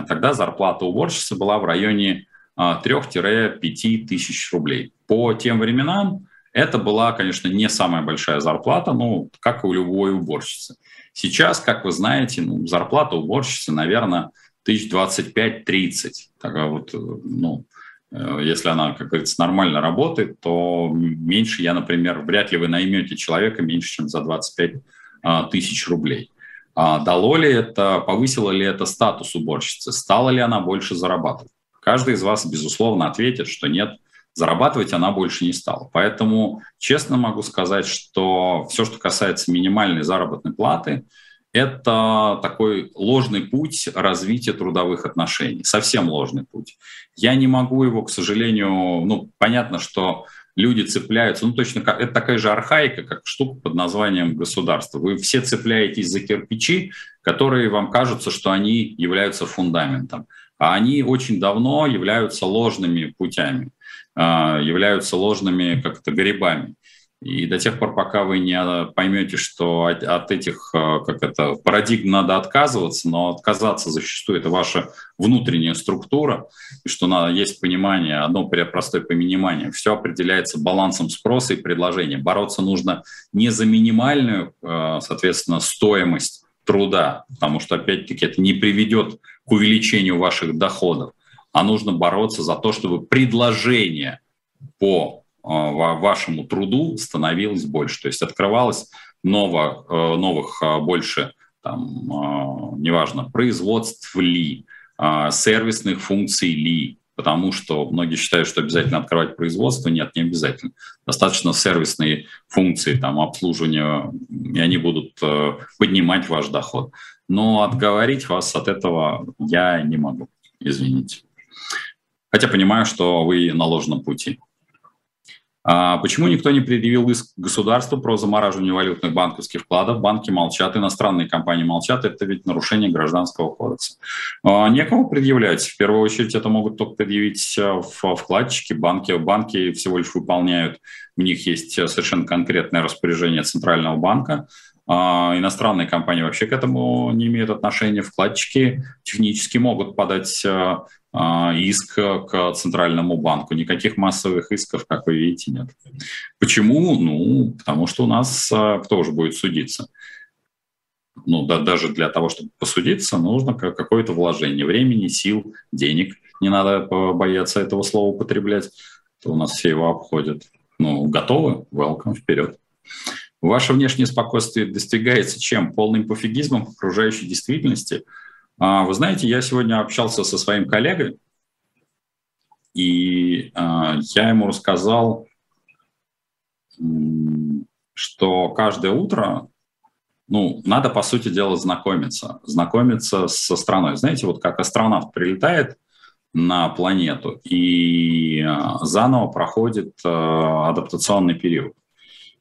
тогда зарплата уборщицы была в районе 3-5 тысяч рублей. по тем временам это была, конечно, не самая большая зарплата, ну, как и у любой уборщицы. Сейчас, как вы знаете, ну, зарплата уборщицы, наверное, тысяч 25-30. Такая вот, э, ну, если она, как говорится, нормально работает, то меньше я, например, вряд ли вы наймете человека меньше, чем за 25 а, тысяч рублей. А дало ли это, повысило ли это статус уборщицы, стала ли она больше зарабатывать? Каждый из вас, безусловно, ответит, что нет, зарабатывать она больше не стала. Поэтому честно могу сказать, что все, что касается минимальной заработной платы, это такой ложный путь развития трудовых отношений, совсем ложный путь. Я не могу его, к сожалению, ну, понятно, что люди цепляются, ну, точно как, это такая же архаика, как штука под названием государство. Вы все цепляетесь за кирпичи, которые вам кажутся, что они являются фундаментом, а они очень давно являются ложными путями, а, являются ложными как-то грибами. И до тех пор, пока вы не поймете, что от, от этих э, как это, парадигм надо отказываться, но отказаться зачастую это ваша внутренняя структура, и что надо, есть понимание, одно простое понимание, все определяется балансом спроса и предложения. Бороться нужно не за минимальную, э, соответственно, стоимость труда, потому что, опять-таки, это не приведет к увеличению ваших доходов, а нужно бороться за то, чтобы предложение по а, вашему труду становилось больше. То есть открывалось ново, э, новых а, больше, там, неважно, производств ли, сервисных функций ли, потому что многие считают, что обязательно открывать производство. Нет, не обязательно. Достаточно сервисные функции, там, обслуживания, и они будут э, поднимать ваш доход. Но отговорить вас от этого я не могу, извините. Хотя понимаю, что вы на ложном пути. А почему никто не предъявил иск государству про замораживание валютных банковских вкладов? Банки молчат, иностранные компании молчат. Это ведь нарушение гражданского кодекса. А, некому предъявлять. В первую очередь это могут только предъявить э, вкладчики, банки. Банки всего лишь выполняют, у них есть совершенно конкретное распоряжение Центрального банка, а иностранные компании вообще к этому не имеют отношения. Вкладчики технически могут подать а, иск к Центральному банку. Никаких массовых исков, как вы видите, нет. Почему? Ну, потому что у нас а, кто же будет судиться? Ну, да, даже для того, чтобы посудиться, нужно какое-то вложение времени, сил, денег. Не надо бояться этого слова употреблять, то у нас все его обходят. Ну, готовы? Welcome, вперед. Ваше внешнее спокойствие достигается чем? Полным пофигизмом окружающей действительности – вы знаете, я сегодня общался со своим коллегой, и а, я ему рассказал, что каждое утро ну, надо, по сути дела, знакомиться. Знакомиться со страной. Знаете, вот как астронавт прилетает на планету и а, заново проходит адаптационный период.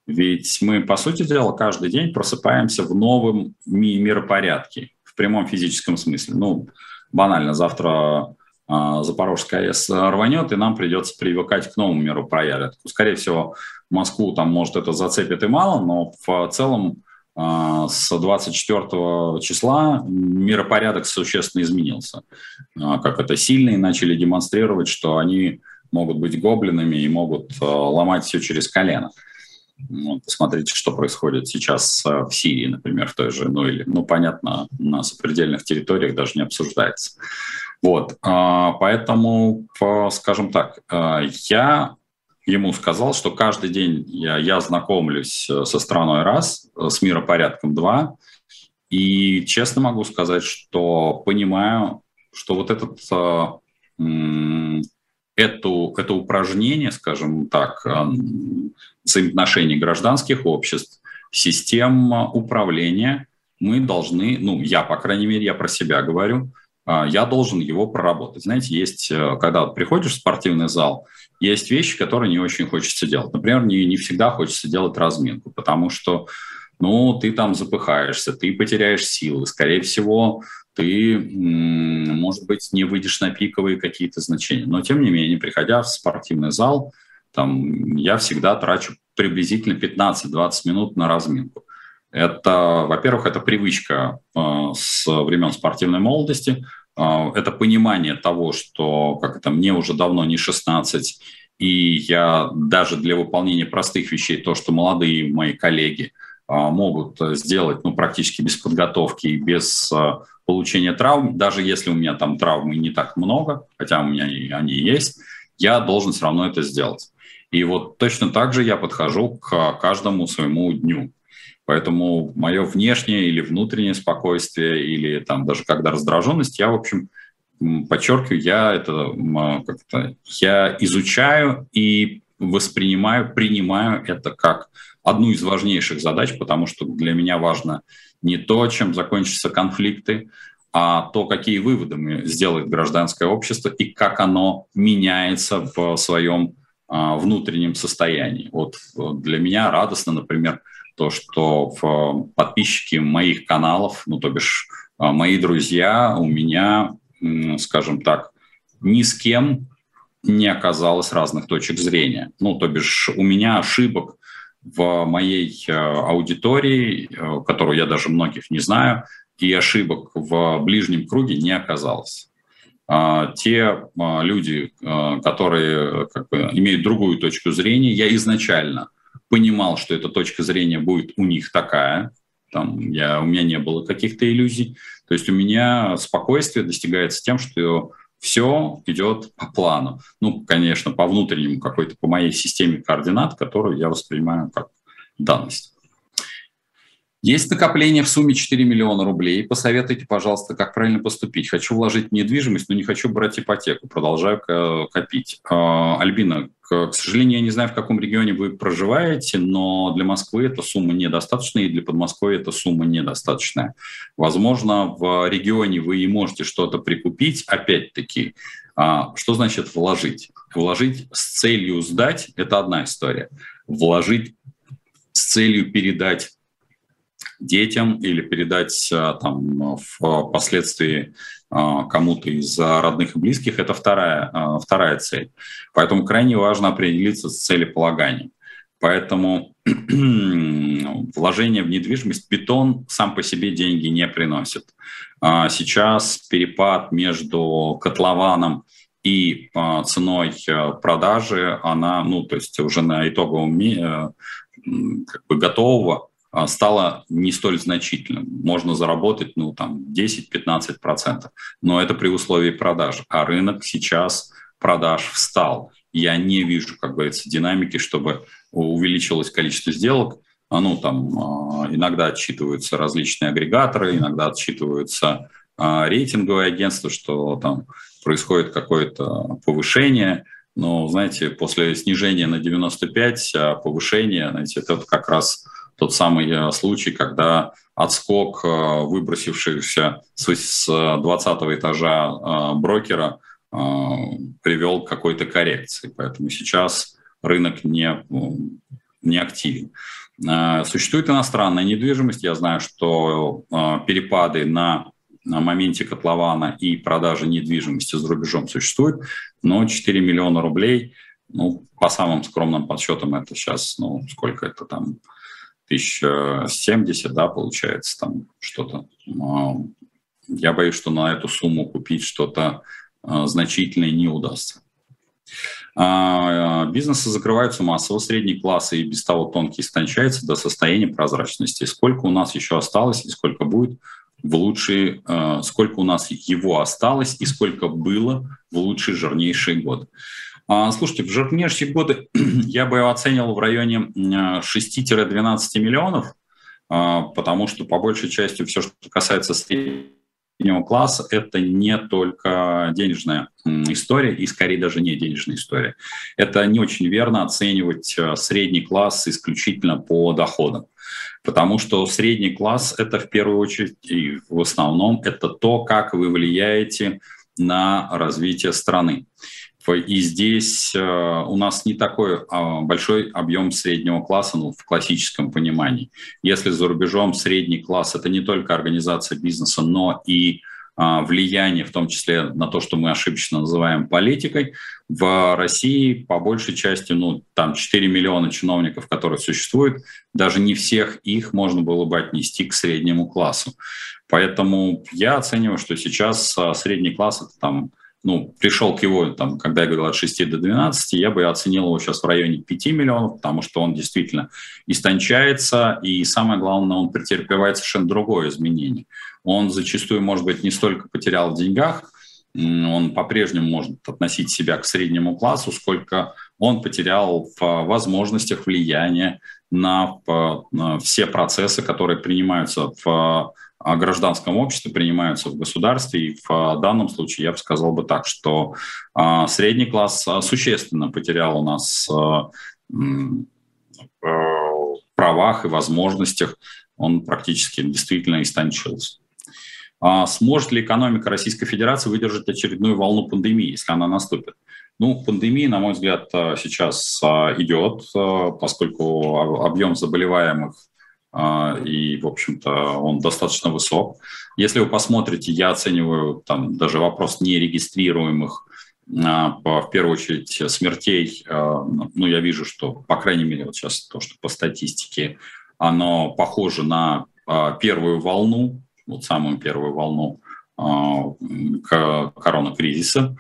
Ведь мы, по сути дела, каждый день просыпаемся в новом миропорядке в прямом физическом смысле. Ну, банально, завтра э, Запорожская АЭС рванет, и нам придется привыкать к новому миру проявлять. Скорее всего, Москву там, может, это зацепит и мало, но в целом э, с 24 числа миропорядок существенно изменился. Э, как это сильные начали демонстрировать, что они могут быть гоблинами и могут ломать все через колено. Ну, посмотрите, что происходит сейчас э, в Сирии, например, в той же, ну или, ну понятно, на сопредельных территориях даже не обсуждается. Вот, а, поэтому, скажем так, э, я ему сказал, что каждый день я, я знакомлюсь э, со страной раз, с миропорядком два, и честно могу сказать, что понимаю, что вот этот эту, это упражнение, скажем так, взаимоотношений гражданских обществ, систем управления, мы должны, ну, я, по крайней мере, я про себя говорю, а, я должен его проработать. Знаете, есть, э, когда приходишь в спортивный зал, есть вещи, которые не очень хочется делать. Например, не, не всегда хочется делать разминку, потому что ну, ты там запыхаешься, ты потеряешь силы, скорее всего, ты, может быть, не выйдешь на пиковые какие-то значения. Но, тем не менее, приходя в спортивный зал, там, я всегда трачу приблизительно 15-20 минут на разминку. Это, во-первых, это привычка э, с времен спортивной молодости, э, это понимание того, что как это, мне уже давно не 16, И я даже для выполнения простых вещей, то, что молодые мои коллеги могут сделать ну, практически без подготовки и без а, получения травм, даже если у меня там травмы не так много, хотя у меня и они есть, я должен все равно это сделать. И вот точно так же я подхожу к каждому своему дню. Поэтому мое внешнее или внутреннее спокойствие, или там даже когда раздраженность, я, в общем, подчеркиваю, я это как-то я изучаю и воспринимаю, принимаю это как одну из важнейших задач, потому что для меня важно не то, чем закончатся конфликты, а то, какие выводы сделает гражданское общество и как оно меняется в своем а, внутреннем состоянии. Вот для меня радостно, например, то, что в подписчики моих каналов, ну, то бишь а, мои друзья, у меня, скажем так, ни с кем не оказалось разных точек зрения. Ну, то бишь у меня ошибок в моей а, аудитории, которую я даже многих не знаю, и ошибок в ближнем круге не оказалось. А, те а, люди, которые как бы, имеют другую точку зрения, я изначально понимал, что эта точка зрения будет у них такая, там я, у меня не было каких-то иллюзий. То есть у меня спокойствие достигается тем, что все идет по плану. Ну, конечно, по внутреннему какой-то, по моей системе координат, которую я воспринимаю как данность. Есть накопление в сумме 4 миллиона рублей. Посоветуйте, пожалуйста, как правильно поступить. Хочу вложить в недвижимость, но не хочу брать ипотеку. Продолжаю копить. А, Альбина, к сожалению, я не знаю, в каком регионе вы проживаете, но для Москвы эта сумма недостаточная, и для Подмосковья эта сумма недостаточная. Возможно, в регионе вы и можете что-то прикупить. Опять-таки, а, что значит вложить? Вложить с целью сдать – это одна история. Вложить с целью передать детям или передать а, там впоследствии а, кому-то из родных и близких, это вторая, а, вторая цель. Поэтому крайне важно определиться с целеполаганием. Поэтому вложение в недвижимость, бетон сам по себе деньги не приносит. Сейчас перепад между котлованом и ценой продажи, она, ну, то есть уже на итоговом как бы готового а, стало не столь значительным. Можно заработать ну, там, 10-15%, но это при условии продаж. А рынок сейчас продаж встал. Я не вижу, как говорится, динамики, чтобы увеличилось количество сделок. А, ну, там, а, иногда отчитываются различные агрегаторы, иногда отчитываются рейтинговые агентства, что там происходит какое-то повышение. Но, знаете, после снижения на 95 повышение, знаете, это как раз тот самый э, случай, когда отскок э, выбросившихся с 20 этажа э, брокера привел к какой-то коррекции. Поэтому сейчас рынок не, не активен. Существует иностранная недвижимость. Я знаю, что перепады на на моменте котлована и продажи недвижимости за рубежом существуют, но 4 миллиона рублей, ну, по самым скромным подсчетам, это сейчас, ну, сколько это там, 1070, да, получается, там что-то. Я боюсь, что на эту сумму купить что-то а, значительное не удастся. А, бизнесы закрываются массово, средний класс и без того тонкий истончается до состояния прозрачности. Сколько у нас еще осталось и сколько будет в лучшие, а, сколько у нас его осталось и сколько было в лучшие жирнейшие годы. А, слушайте, в жирнейшие годы я бы оценивал в районе 6-12 миллионов, а, потому что по большей части все, что касается среднего класса, это не только денежная история и скорее даже не денежная история. Это не очень верно оценивать а, средний класс исключительно по доходам. Потому что средний класс – это в первую очередь и в основном это то, как вы влияете на развитие страны. И здесь э, у нас не такой а, большой объем среднего класса ну, в классическом понимании. Если за рубежом средний класс – это не только организация бизнеса, но и а, влияние, в том числе на то, что мы ошибочно называем политикой. В России по большей части, ну, там 4 миллиона чиновников, которые существуют, даже не всех их можно было бы отнести к среднему классу. Поэтому я оцениваю, что сейчас а, средний класс – это там ну, пришел к его, там, когда я говорил от 6 до 12, я бы оценил его сейчас в районе 5 миллионов, потому что он действительно истончается, и самое главное, он претерпевает совершенно другое изменение. Он зачастую, может быть, не столько потерял в деньгах, он по-прежнему может относить себя к среднему классу, сколько он потерял в возможностях влияния на, на все процессы, которые принимаются в гражданском обществе, принимаются в государстве. И в данном случае я бы сказал бы так, что а, средний класс а, существенно потерял у нас а, в правах и возможностях, он практически действительно истончился. Сможет ли экономика Российской Федерации выдержать очередную волну пандемии, если она наступит? Ну, пандемия, на мой взгляд, сейчас идет, поскольку объем заболеваемых и, в общем-то, он достаточно высок. Если вы посмотрите, я оцениваю там даже вопрос нерегистрируемых, в первую очередь, смертей, ну, я вижу, что, по крайней мере, вот сейчас то, что по статистике, оно похоже на первую волну, вот самую первую волну коронакризиса.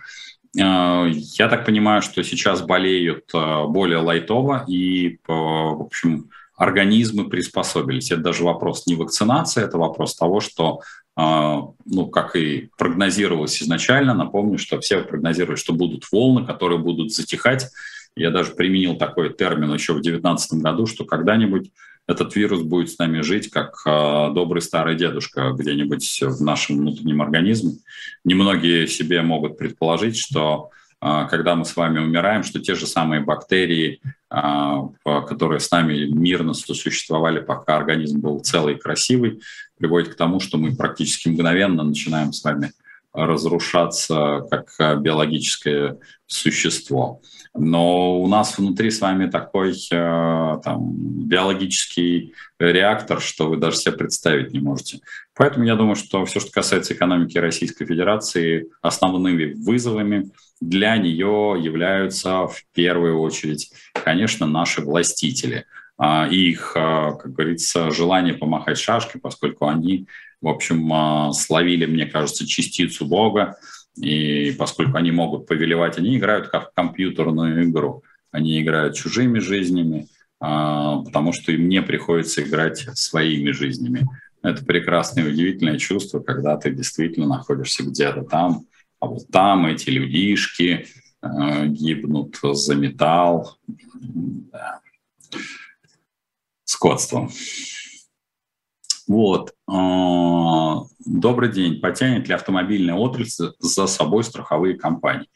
Я так понимаю, что сейчас болеют более лайтово и, в общем, организмы приспособились. Это даже вопрос не вакцинации, это вопрос того, что, ну, как и прогнозировалось изначально, напомню, что все прогнозировали, что будут волны, которые будут затихать. Я даже применил такой термин еще в 2019 году, что когда-нибудь этот вирус будет с нами жить, как э, добрый старый дедушка где-нибудь в нашем внутреннем организме. Немногие себе могут предположить, что когда мы с вами умираем, что те же самые бактерии, э, которые с нами мирно существовали, пока организм был целый и красивый, приводит к тому, что мы практически мгновенно начинаем с вами разрушаться как биологическое существо. Но у нас внутри с вами такой э, там, биологический реактор, что вы даже себе представить не можете. Поэтому я думаю, что все, что касается экономики Российской Федерации, основными вызовами для нее являются в первую очередь, конечно, наши властители а, и их, э, как говорится, желание помахать шашкой, поскольку они, в общем, э, словили, мне кажется, частицу Бога, и поскольку они могут повелевать, они играют как в компьютерную игру. Они играют чужими жизнями, а, потому что им не приходится играть своими жизнями. Это прекрасное и удивительное чувство, когда ты действительно находишься где-то там, а вот там эти людишки э, гибнут за металл. Да. Скотство. Вот. А, добрый день. Потянет ли автомобильная отрасль за собой страховые компании?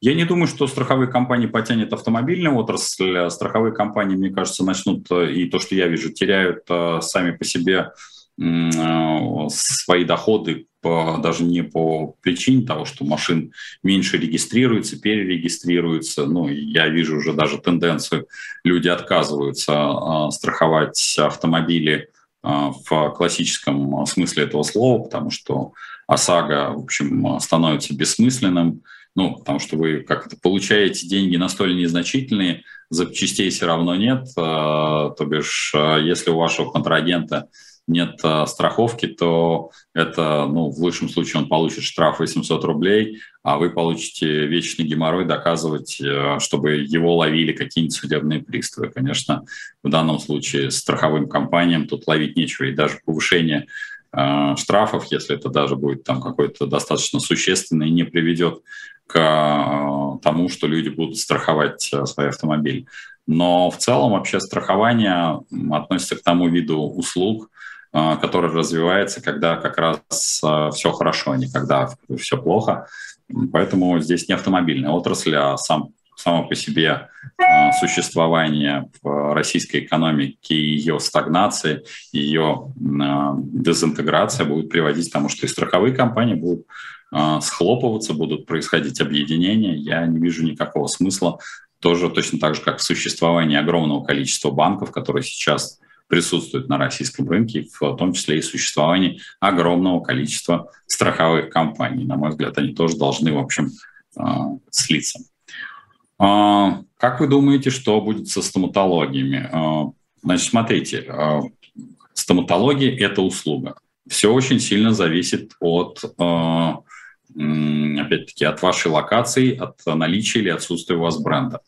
Я не думаю, что страховые компании потянет автомобильная отрасль. Страховые компании, мне кажется, начнут, и то, что я вижу, теряют а, сами по себе а, свои доходы по, даже не по причине того, что машин меньше регистрируется, перерегистрируется. Ну, я вижу уже даже тенденцию, люди отказываются страховать автомобили в классическом смысле этого слова, потому что ОСАГО, в общем, становится бессмысленным, ну, потому что вы как то получаете деньги настолько незначительные, запчастей все равно нет, то бишь, если у вашего контрагента нет а, страховки, то это, ну, в лучшем случае он получит штраф 800 рублей, а вы получите вечный геморрой доказывать, э, чтобы его ловили какие-нибудь судебные приставы. Конечно, в данном случае страховым компаниям тут ловить нечего, и даже повышение э, штрафов, если это даже будет там какой-то достаточно существенный, не приведет к э, тому, что люди будут страховать э, свои автомобили. Но в целом вообще страхование относится к тому виду услуг, который развивается, когда как раз а, все хорошо, а не когда все плохо. Поэтому здесь не автомобильная отрасль, а сам, само по себе существование в российской экономике, ее стагнация, ее дезинтеграция будет приводить к тому, что и страховые компании будут схлопываться, будут происходить объединения. Я не вижу никакого смысла тоже точно так же, как существование огромного количества банков, которые сейчас присутствует на российском рынке, в том числе и существование огромного количества страховых компаний. На мой взгляд, они тоже должны, в общем, а, слиться. А, как вы думаете, что будет со стоматологиями? А, значит, смотрите, стоматология – это услуга. Все очень сильно зависит от опять-таки, от вашей локации, от наличия или отсутствия у вас бренда.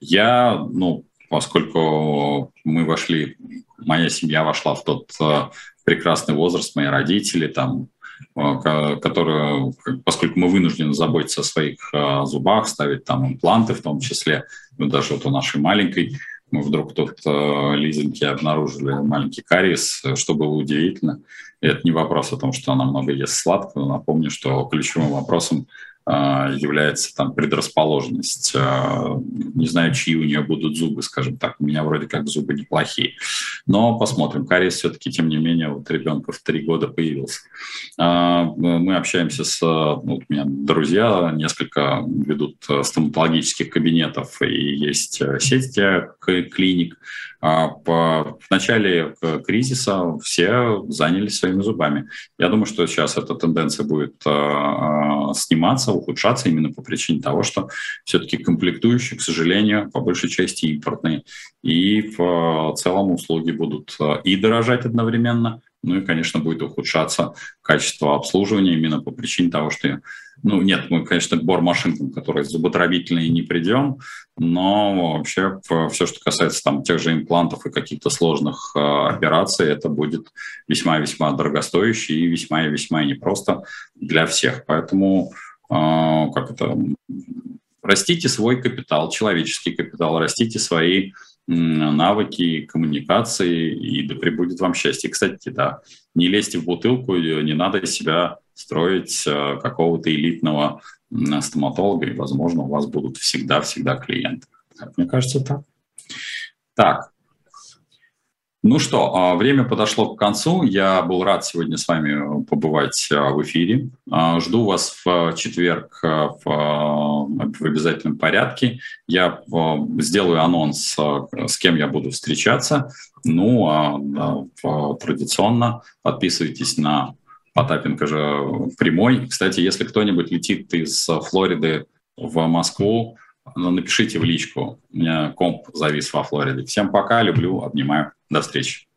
Я, ну, поскольку мы вошли, моя семья вошла в тот э, прекрасный возраст, мои родители, там, э, которые, поскольку мы вынуждены заботиться о своих э, зубах, ставить там импланты в том числе, ну, даже вот у нашей маленькой, мы вдруг тут лизинки обнаружили маленький кариес, что было удивительно. И это не вопрос о том, что она много ест сладкого. Напомню, что ключевым вопросом является там предрасположенность. А, не знаю, чьи у нее будут зубы, скажем так. У меня вроде как зубы неплохие. Но посмотрим. Кариес все-таки, тем не менее, вот ребенка в три года появился. А, мы общаемся с... Ну, у меня друзья несколько ведут стоматологических кабинетов, и есть сеть клиник. В начале кризиса все занялись своими зубами. Я думаю, что сейчас эта тенденция будет сниматься, ухудшаться именно по причине того, что все-таки комплектующие, к сожалению, по большей части импортные. И в целом услуги будут э, и дорожать одновременно, ну и, конечно, будет ухудшаться качество обслуживания именно по причине того, что, ну, нет, мы, конечно, к бормашинкам, которые зуботравительные, не придем, но вообще все, что касается там тех же имплантов и каких-то сложных э, операций, это будет весьма-весьма дорогостоящий и весьма и весьма непросто для всех. Поэтому а, как это, растите свой капитал, человеческий капитал, растите свои навыки коммуникации, и да пребудет вам счастье. Кстати, да, не лезьте в бутылку, не надо из себя строить а, какого-то элитного стоматолога, и, возможно, у вас будут всегда-всегда клиенты. Мне кажется, так. Так, ну что, а, время подошло к концу. Я был рад сегодня с вами побывать а, в эфире. А, жду вас в четверг в, в обязательном порядке. Я сделаю анонс, с кем я буду встречаться. Ну, а традиционно подписывайтесь на Потапенко же прямой. Кстати, если кто-нибудь летит из Флориды в Москву, напишите в личку. У меня комп завис во Флориде. Всем пока, люблю, обнимаю. До встречи.